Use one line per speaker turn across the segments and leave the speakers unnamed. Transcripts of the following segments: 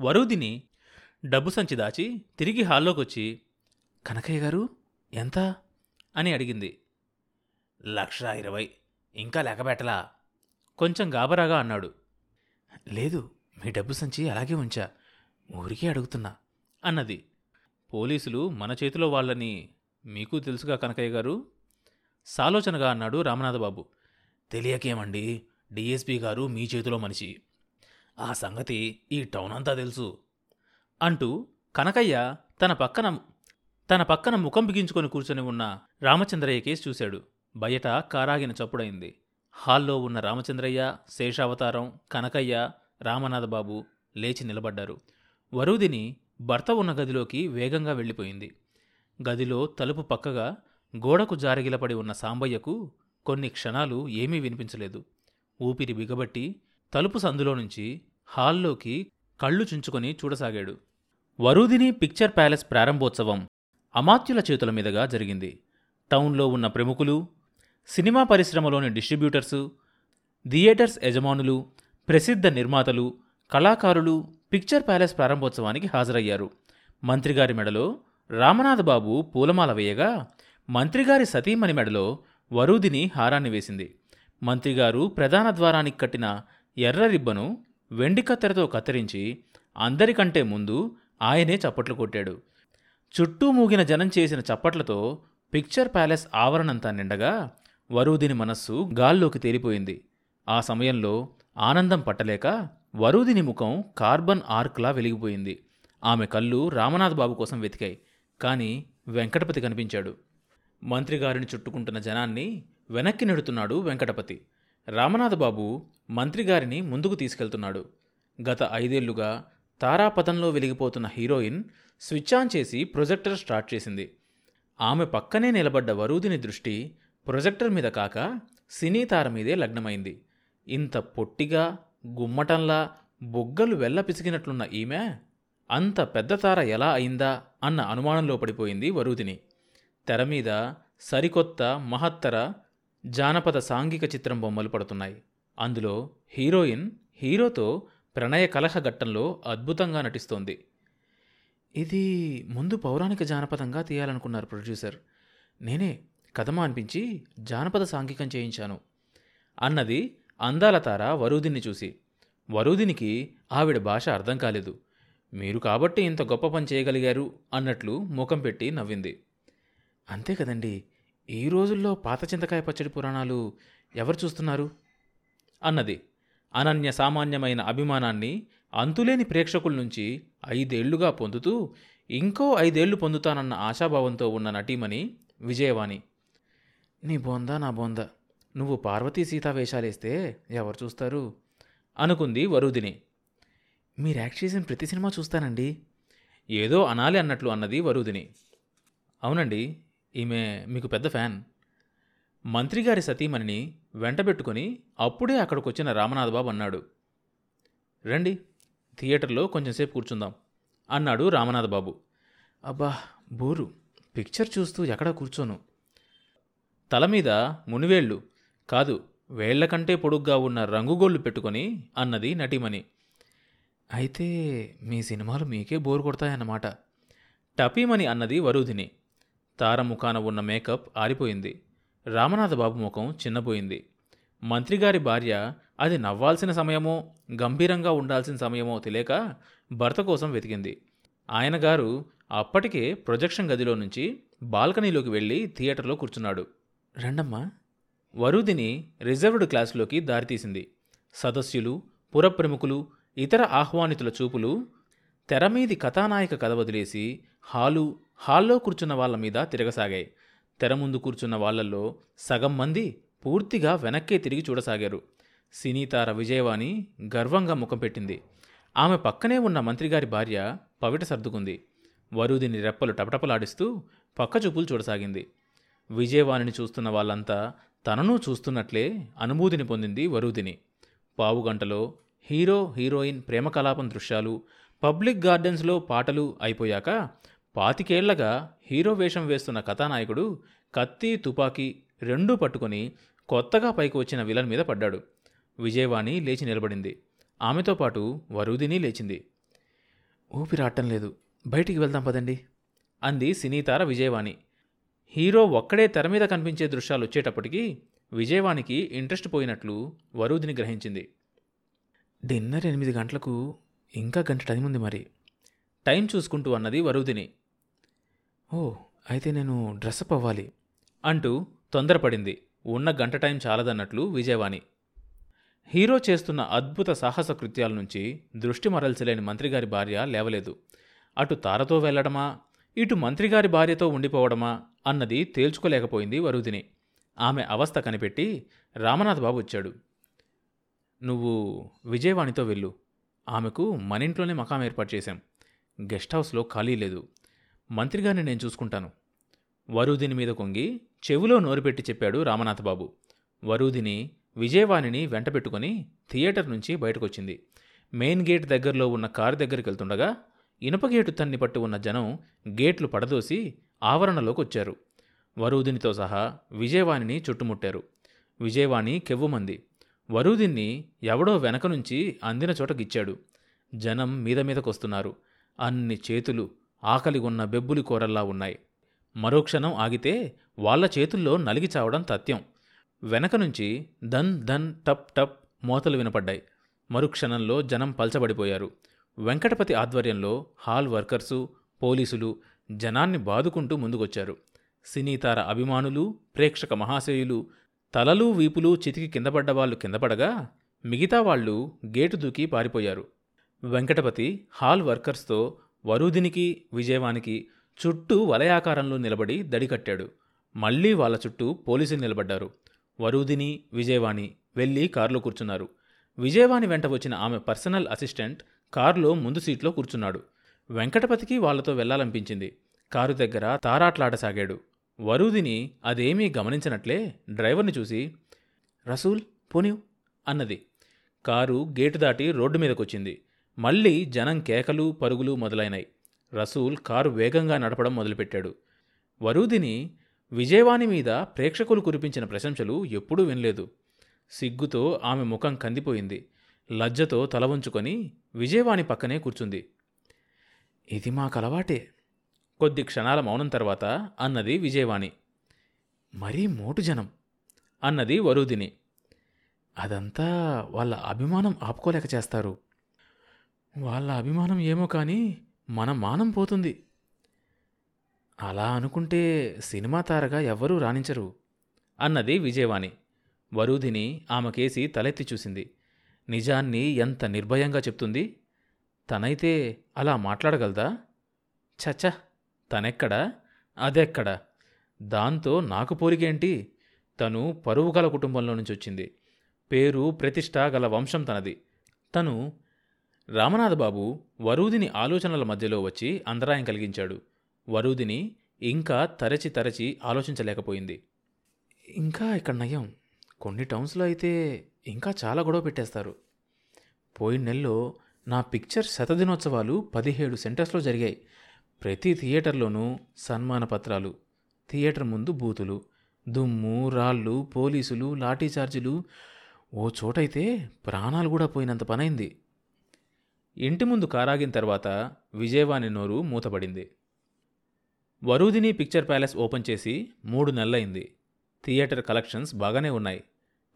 వరూదిని డబ్బు సంచి దాచి తిరిగి హాల్లోకొచ్చి కనకయ్య గారు ఎంత? అని అడిగింది. లక్ష ఇరవై ఇంకా లెక్కబెట్టలా కొంచెం గాబరాగా అన్నాడు. లేదు మీ డబ్బు సంచి అలాగే ఉంచా ఊరికే అడుగుతున్నా అన్నది. పోలీసులు మన చేతిలో వాళ్ళని మీకు తెలుసుగా కనకయ్య గారు? సాలోచనగా అన్నాడు రామనాథబాబు. తెలియకేమండి డిఎస్పీ గారు మీ చేతిలో మనిషి. ఆ సంగతి ఈ టౌన్ అంతా తెలుసు అంటూ కనకయ్య తన పక్కన తన పక్కన ముఖం బిగించుకొని కూర్చొని ఉన్న రామచంద్రయ్య కేసు చూశాడు. బయట కారాగిన చప్పుడైంది. హాల్లో ఉన్న రామచంద్రయ్య శేషావతారం కనకయ్య రామనాథబాబు లేచి నిలబడ్డారు. వరుదిని భర్త ఉన్న గదిలోకి వేగంగా వెళ్ళిపోయింది. గదిలో తలుపు పక్కగా గోడకు జారగిలపడి ఉన్న సాంబయ్యకు కొన్ని క్షణాలు ఏమీ వినిపించలేదు. ఊపిరి బిగబట్టి తలుపు సందులో నుంచి హాల్లోకి కళ్ళు చుంచుకొని చూడసాగాడు. వరూదిని పిక్చర్ ప్యాలెస్ ప్రారంభోత్సవం అమాత్యుల చేతుల మీదుగా జరిగింది. టౌన్లో ఉన్న ప్రముఖులు సినిమా పరిశ్రమలోని డిస్ట్రిబ్యూటర్సు థియేటర్స్ యజమానులు ప్రసిద్ధ నిర్మాతలు కళాకారులు పిక్చర్ ప్యాలెస్ ప్రారంభోత్సవానికి హాజరయ్యారు. మంత్రిగారి మెడలో రామనాథబాబు పూలమాల వేయగా మంత్రిగారి సతీమణి మెడలో వరూదిని హారాన్ని వేసింది. మంత్రిగారు ప్రధాన ద్వారానికి కట్టిన ఎర్ర రిబ్బను వెండి కత్తెరతో కత్తిరించి అందరికంటే ముందు ఆయనే చప్పట్లు కొట్టాడు. చుట్టూ మూగిన జనం చేసిన చప్పట్లతో పిక్చర్ ప్యాలెస్ ఆవరణంతా నిండగా వరూదిని మనస్సు గాల్లోకి తేలిపోయింది. ఆ సమయంలో ఆనందం పట్టలేక వరూదిని ముఖం కార్బన్ ఆర్క్లా వెలిగిపోయింది. ఆమె కళ్ళు రామనాథ్ బాబు కోసం వెతికాయి కానీ వెంకటపతి కనిపించాడు. మంత్రిగారిని చుట్టుకుంటున్న జనాన్ని వెనక్కి నెడుతున్నాడు వెంకటపతి. రామనాథబాబు మంత్రిగారిని ముందుకు తీసుకెళ్తున్నాడు. గత ఐదేళ్ళుగా తారాపథంలో వెలిగిపోతున్న హీరోయిన్ స్విచ్ ఆన్ చేసి ప్రొజెక్టర్ స్టార్ట్ చేసింది. ఆమె పక్కనే నిలబడ్డ వరూదిని దృష్టి ప్రొజెక్టర్ మీద కాక సినీ తార మీదే లగ్నమైంది. ఇంత పొట్టిగా గుమ్మటంలా బొగ్గలు వెల్ల పిసికినట్లున్న ఈమె అంత పెద్ద తార ఎలా అయిందా అన్న అనుమానంలో పడిపోయింది వరూదిని. తెర మీద సరికొత్త మహత్తర జానపద సాంఘిక చిత్రం బొమ్మలు పడుతున్నాయి. అందులో హీరోయిన్ హీరోతో ప్రణయ కలహ ఘట్టంలో అద్భుతంగా నటిస్తోంది. ఇది ముందు పౌరాణిక జానపదంగా తీయాలనుకున్నారు ప్రొడ్యూసర్. నేనే కథమా అనిపించి జానపద సాంఘికం చేయించాను. అన్నది అందాల తార వరూదిని చూసి. వరూదినికి ఆవిడ భాష అర్థం కాలేదు. మీరు కాబట్టి ఇంత గొప్ప పని చేయగలిగారు అన్నట్లు ముఖం పెట్టి నవ్వింది. అంతే కదండి. ఈ రోజుల్లో పాత చింతకాయ పచ్చడి పురాణాలు ఎవరు చూస్తున్నారు? అన్నది. అనన్య సామాన్యమైన అభిమానాన్ని అంతులేని ప్రేక్షకుల నుంచి ఐదేళ్ళుగా పొందుతూ ఇంకో ఐదేళ్ళు పొందుతానన్న ఆశాభావంతో ఉన్న నటీమణి విజయవాణి. నీ బొందా నా బొంద. నువ్వు పార్వతీ సీతా వేషాలేస్తే ఎవరు చూస్తారు? అనుకుంది వరుదిని. మీరు యాక్ట్ చేసిన ప్రతి సినిమా చూస్తానండి. ఏదో అనాలి అన్నట్లు అన్నది వరుదిని. అవునండి ఈమె మీకు పెద్ద ఫ్యాన్. మంత్రిగారి సతీమణిని వెంటబెట్టుకొని అప్పుడే అక్కడికొచ్చిన రామనాథబాబు అన్నాడు. రండి థియేటర్లో కొంచెంసేపు కూర్చుందాం అన్నాడు రామనాథబాబు. అబ్బా బోరు పిక్చర్ చూస్తూ ఎక్కడ కూర్చోను. తల మీద మునివేళ్ళు కాదు వేళ్ళ కంటే పొడుగ్గా ఉన్న రంగుగోళ్ళు పెట్టుకొని అన్నది నటిమణి. అయితే మీ సినిమాలు మీకే బోరు కొడతాయన్నమాట. టపీమని అన్నది వరుధిని. తారముఖాన ఉన్న మేకప్ ఆరిపోయింది. రామనాథబాబు ముఖం చిన్నపోయింది మంత్రిగారి భార్య అది నవ్వాల్సిన సమయమో గంభీరంగా ఉండాల్సిన సమయమో తెలియక భర్త కోసం వెతికింది. ఆయన గారు అప్పటికే ప్రొజెక్షన్ గదిలో నుంచి బాల్కనీలోకి వెళ్ళి థియేటర్లో కూర్చున్నాడు. రండమ్మా. వరుదిని రిజర్వ్డ్ క్లాసులోకి దారితీసింది. సదస్యులు పురప్రముఖులు ఇతర ఆహ్వానితుల చూపులు తెరమీది కథానాయక కథ వదిలేసి హాలు హాల్లో కూర్చున్న వాళ్ళ మీద తిరగసాగాయి. తెర ముందు కూర్చున్న వాళ్ళల్లో సగం మంది పూర్తిగా వెనక్కే తిరిగి చూడసాగారు. సినీతార విజయవాణి గర్వంగా ముఖం పెట్టింది. ఆమె పక్కనే ఉన్న మంత్రిగారి భార్య పవిట సర్దుకుంది. వరుదిని రెప్పలు టపటపలాడిస్తూ పక్క చూపులు చూడసాగింది. విజయవాణిని చూస్తున్న వాళ్ళంతా తనను చూస్తున్నట్లే అనుభూతిని పొందింది వరుదిని. పావుగంటలో హీరో హీరోయిన్ ప్రేమ కలాపం దృశ్యాలు పబ్లిక్ గార్డెన్స్లో పాటలు అయిపోయాక పాతికేళ్ళగా హీరో వేషం వేస్తున్న కథానాయకుడు కత్తి తుపాకీ రెండూ పట్టుకొని కొత్తగా పైకి వచ్చిన విలన్ మీద పడ్డాడు. విజయవాణి లేచి నిలబడింది. ఆమెతో పాటు వరుదిని లేచింది. ఊపిరాటం లేదు. బయటికి వెళ్దాం పదండి. అంది సినీతార విజయవాణి. హీరో ఒక్కడే తెర మీద కనిపించే దృశ్యాలు వచ్చేటప్పటికి విజయవాణికి ఇంట్రెస్ట్ పోయినట్లు వరుదిని గ్రహించింది. డిన్నర్ ఎనిమిది గంటలకు ఇంకా గంట టైం ఉంది మరి. టైం చూసుకుంటూ అన్నది వరుదిని. ఓ అయితే నేను డ్రెస్అప్ అవ్వాలి అంటూ తొందరపడింది. ఉన్న గంట టైం చాలదన్నట్లు విజయవాణి. హీరో చేస్తున్న అద్భుత సాహస కృత్యాల నుంచి దృష్టి మరల్చలేని మంత్రిగారి భార్య లేవలేదు. అటు తారతో వెళ్ళడమా ఇటు మంత్రిగారి భార్యతో ఉండిపోవడమా అన్నది తేల్చుకోలేకపోయింది వరుదిని. ఆమె అవస్థ కనిపెట్టి రామనాథ్ బాబు వచ్చాడు. నువ్వు విజయవాణితో వెళ్ళు. ఆమెకు మన ఇంట్లోనే మకాం ఏర్పాటు చేశాం. గెస్ట్ హౌస్లో ఖాళీ లేదు. మంత్రిగారిని నేను చూసుకుంటాను. వరుదిని మీద కొంగి చెవిలో నోరుపెట్టి చెప్పాడు రామనాథబాబు. వరూదిని విజయవాణిని వెంటబెట్టుకుని థియేటర్ నుంచి బయటకొచ్చింది. మెయిన్ గేట్ దగ్గరలో ఉన్న కారు దగ్గరికి వెళ్తుండగా ఇనుప గేటు తన్ని పట్టు ఉన్న జనం గేట్లు పడదోసి ఆవరణలోకి వచ్చారు. వరూధినితో సహా విజయవాణిని చుట్టుముట్టారు. విజయవాణి కెవ్వుమంది? వరూధిన్ని ఎవడో వెనక నుంచి అందిన చోట గిచ్చాడు జనం మీద మీదకొస్తున్నారు. అన్ని చేతులు ఆకలిగొన్న బెబ్బులి కూరల్లా ఉన్నాయి. మరో క్షణం ఆగితే వాళ్ళ చేతుల్లో నలిగి చావడం తథ్యం. వెనక నుంచి ధన్ ధన్ టప్ టప్ మోతలు వినపడ్డాయి. మరుక్షణంలో జనం పల్చబడిపోయారు. వెంకటపతి ఆధ్వర్యంలో హాల్ వర్కర్సు పోలీసులు జనాన్ని బాదుకుంటూ ముందుకొచ్చారు. సినీతార అభిమానులు ప్రేక్షక మహాశయులు తలలు వీపులు చితికి కిందపడ్డ వాళ్ళు కిందపడగా మిగతా వాళ్ళు గేటు దూకి పారిపోయారు. వెంకటపతి హాల్ వర్కర్స్తో వరూధినికి విజయవానికి చుట్టూ వలయాకారంలో నిలబడి దడికట్టాడు మళ్ళీ వాళ్ళ చుట్టూ పోలీసులు నిలబడ్డారు. వరూధిని విజయవాణి వెళ్ళి కారులో కూర్చున్నారు. విజయవాణి వెంట వచ్చిన ఆమె పర్సనల్ అసిస్టెంట్ కారులో ముందు సీట్లో కూర్చున్నాడు. వెంకటపతికి వాళ్ళతో వెళ్ళాలనిపించింది. కారు దగ్గర తారాట్లాడసాగాడు. వరుదిని అదేమీ గమనించినట్లే డ్రైవర్ని చూసి రసూల్ పోనీవ్ అన్నది. కారు గేటు దాటి రోడ్డు మీదకొచ్చింది. మళ్ళీ జనం కేకలు పరుగులు మొదలైనాయి. రసూల్ కారు వేగంగా నడపడం మొదలుపెట్టాడు. వరూదిని విజయవాణి మీద ప్రేక్షకులు కురిపించిన ప్రశంసలు ఎప్పుడూ వినలేదు. సిగ్గుతో ఆమె ముఖం కందిపోయింది. లజ్జతో తల వంచుకొని విజయవాణి పక్కనే కూర్చుంది. ఇది మాకలవాటే కొద్ది క్షణాల మౌనం తర్వాత అన్నది విజయవాణి. మరీ మోటు జనం అన్నది వరుదిని. అదంతా వాళ్ళ అభిమానం ఆపుకోలేక చేస్తారు. వాళ్ళ అభిమానం ఏమో కానీ మన మానం పోతుంది. అలా అనుకుంటే సినిమా తారగా ఎవ్వరూ రాణించరు అన్నది విజయవాణి. వరూధిని ఆమెకేసి తలెత్తి చూసింది. నిజాన్ని ఎంత నిర్భయంగా చెప్తుంది? తనైతే అలా మాట్లాడగలదా? చచ్చా తనెక్కడా? అదెక్కడా? దాంతో నాకు పోలికేంటి? తను పరువు గల కుటుంబంలో నుంచి వచ్చింది. పేరు ప్రతిష్ట గల వంశం తనది. తను రామనాథబాబు వరూదిని ఆలోచనల మధ్యలో వచ్చి అంతరాయం కలిగించాడు. వరూదిని ఇంకా తరచి తరచి ఆలోచించలేకపోయింది. ఇంకా ఇక్కడ నయం. కొన్ని టౌన్స్లో అయితే ఇంకా చాలా గొడవ పెట్టేస్తారు. పోయిన నెలలో నా పిక్చర్ శతదినోత్సవాలు పదిహేడు సెంటర్స్లో జరిగాయి. ప్రతి థియేటర్లోనూ సన్మాన పత్రాలు థియేటర్ ముందు బూతులు దుమ్ము రాళ్ళు పోలీసులు లాఠీచార్జీలు ఓ చోటైతే ప్రాణాలు కూడా పోయినంత పనైంది. ఇంటి ముందు కారాగిన తర్వాత విజయవాణి నోరు మూతపడింది వరూదిని పిక్చర్ ప్యాలెస్ ఓపెన్ చేసి మూడు నెలలైంది. థియేటర్ కలెక్షన్స్ బాగానే ఉన్నాయి.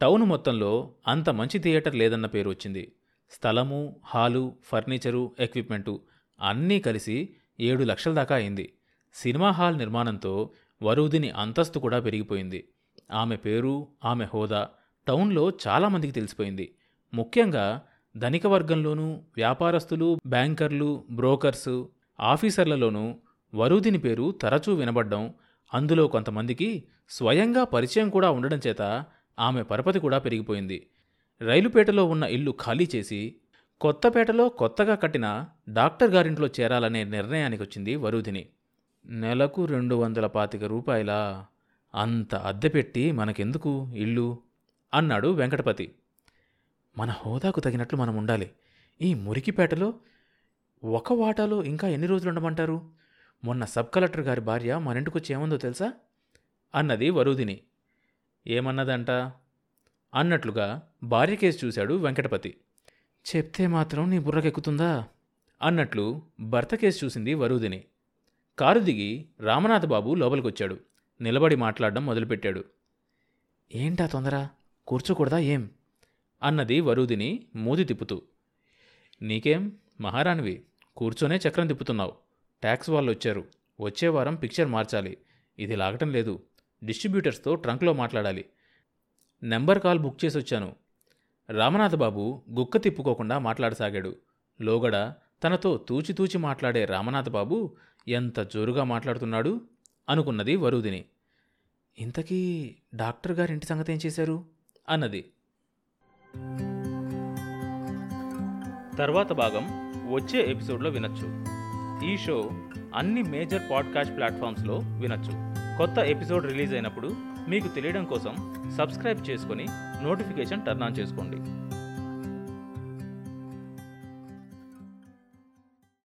టౌన్ మొత్తంలో అంత మంచి థియేటర్ లేదన్న పేరు వచ్చింది. స్థలము హాలు ఫర్నిచరు ఎక్విప్మెంటు అన్నీ కలిసి ఏడు లక్షల దాకా అయింది. సినిమా హాల్ నిర్మాణంతో వరుదిని అంతస్తు కూడా పెరిగిపోయింది. ఆమె పేరు ఆమె హోదా టౌన్లో చాలామందికి తెలిసిపోయింది. ముఖ్యంగా ధనిక వర్గంలోనూ వ్యాపారస్తులు బ్యాంకర్లు బ్రోకర్సు ఆఫీసర్లలోనూ వరుదిని పేరు తరచూ వినబడ్డం అందులో కొంతమందికి స్వయంగా పరిచయం కూడా ఉండడం చేత ఆమె పరపతి కూడా పెరిగిపోయింది. రైలుపేటలో ఉన్న ఇల్లు ఖాళీ చేసి కొత్తపేటలో కొత్తగా కట్టిన డాక్టర్ గారింట్లో చేరాలనే నిర్ణయానికి వచ్చింది వరుధిని. నెలకు రెండు వందల పాతిక రూపాయల? అంత అద్దె పెట్టి మనకెందుకు ఇల్లు? అన్నాడు వెంకటపతి. మన హోదాకు తగినట్లు మనం ఉండాలి. ఈ మురికిపేటలో ఒక వాటాలో ఇంకా ఎన్ని రోజులు ఉండమంటారు మొన్న సబ్ కలెక్టర్ గారి భార్య మన ఇంటికొచ్చి ఏముందో తెలుసా? అన్నది వరుదిని ఏమన్నదంట? అన్నట్లుగా భార్య కేసు చూశాడు వెంకటపతి. చెప్తే మాత్రం నీ బుర్రకెక్కుతుందా? అన్నట్లు భర్త కేసు చూసింది వరుదిని కారు దిగి రామనాథ బాబు లోపలికొచ్చాడు. నిలబడి మాట్లాడడం మొదలుపెట్టాడు. ఏంటా తొందర? కూర్చోకూడదా? ఏం? అన్నది వరుదిని మూది తిప్పుతూ. నీకేం? మహారాణివి కూర్చొనే చక్రం తిప్పుతున్నావు. ట్యాక్స్ వాళ్ళు వచ్చారు వచ్చే వారం పిక్చర్ మార్చాలి. ఇది లాగటం లేదు. డిస్ట్రిబ్యూటర్స్తో ట్రంక్లో మాట్లాడాలి. నెంబర్ కాల్ బుక్ చేసి వచ్చాను రామనాథబాబు గుక్క తిప్పుకోకుండా మాట్లాడసాగాడు. లోగడ తనతో తూచితూచి మాట్లాడే రామనాథబాబు ఎంత జోరుగా మాట్లాడుతున్నాడు అనుకున్నది వరుదిని. ఇంతకీ డాక్టర్ గారింటి సంగతి ఏం చేశారు? అన్నది. తర్వాత భాగం వచ్చే ఎపిసోడ్లో వినొచ్చు. ఈ షో అన్ని మేజర్ పాడ్కాస్ట్ ప్లాట్ఫామ్స్లో వినొచ్చు. కొత్త ఎపిసోడ్ రిలీజ్ అయినప్పుడు మీకు తెలియడం కోసం సబ్స్క్రైబ్ చేసుకొని నోటిఫికేషన్ టర్న్ ఆన్ చేసుకోండి.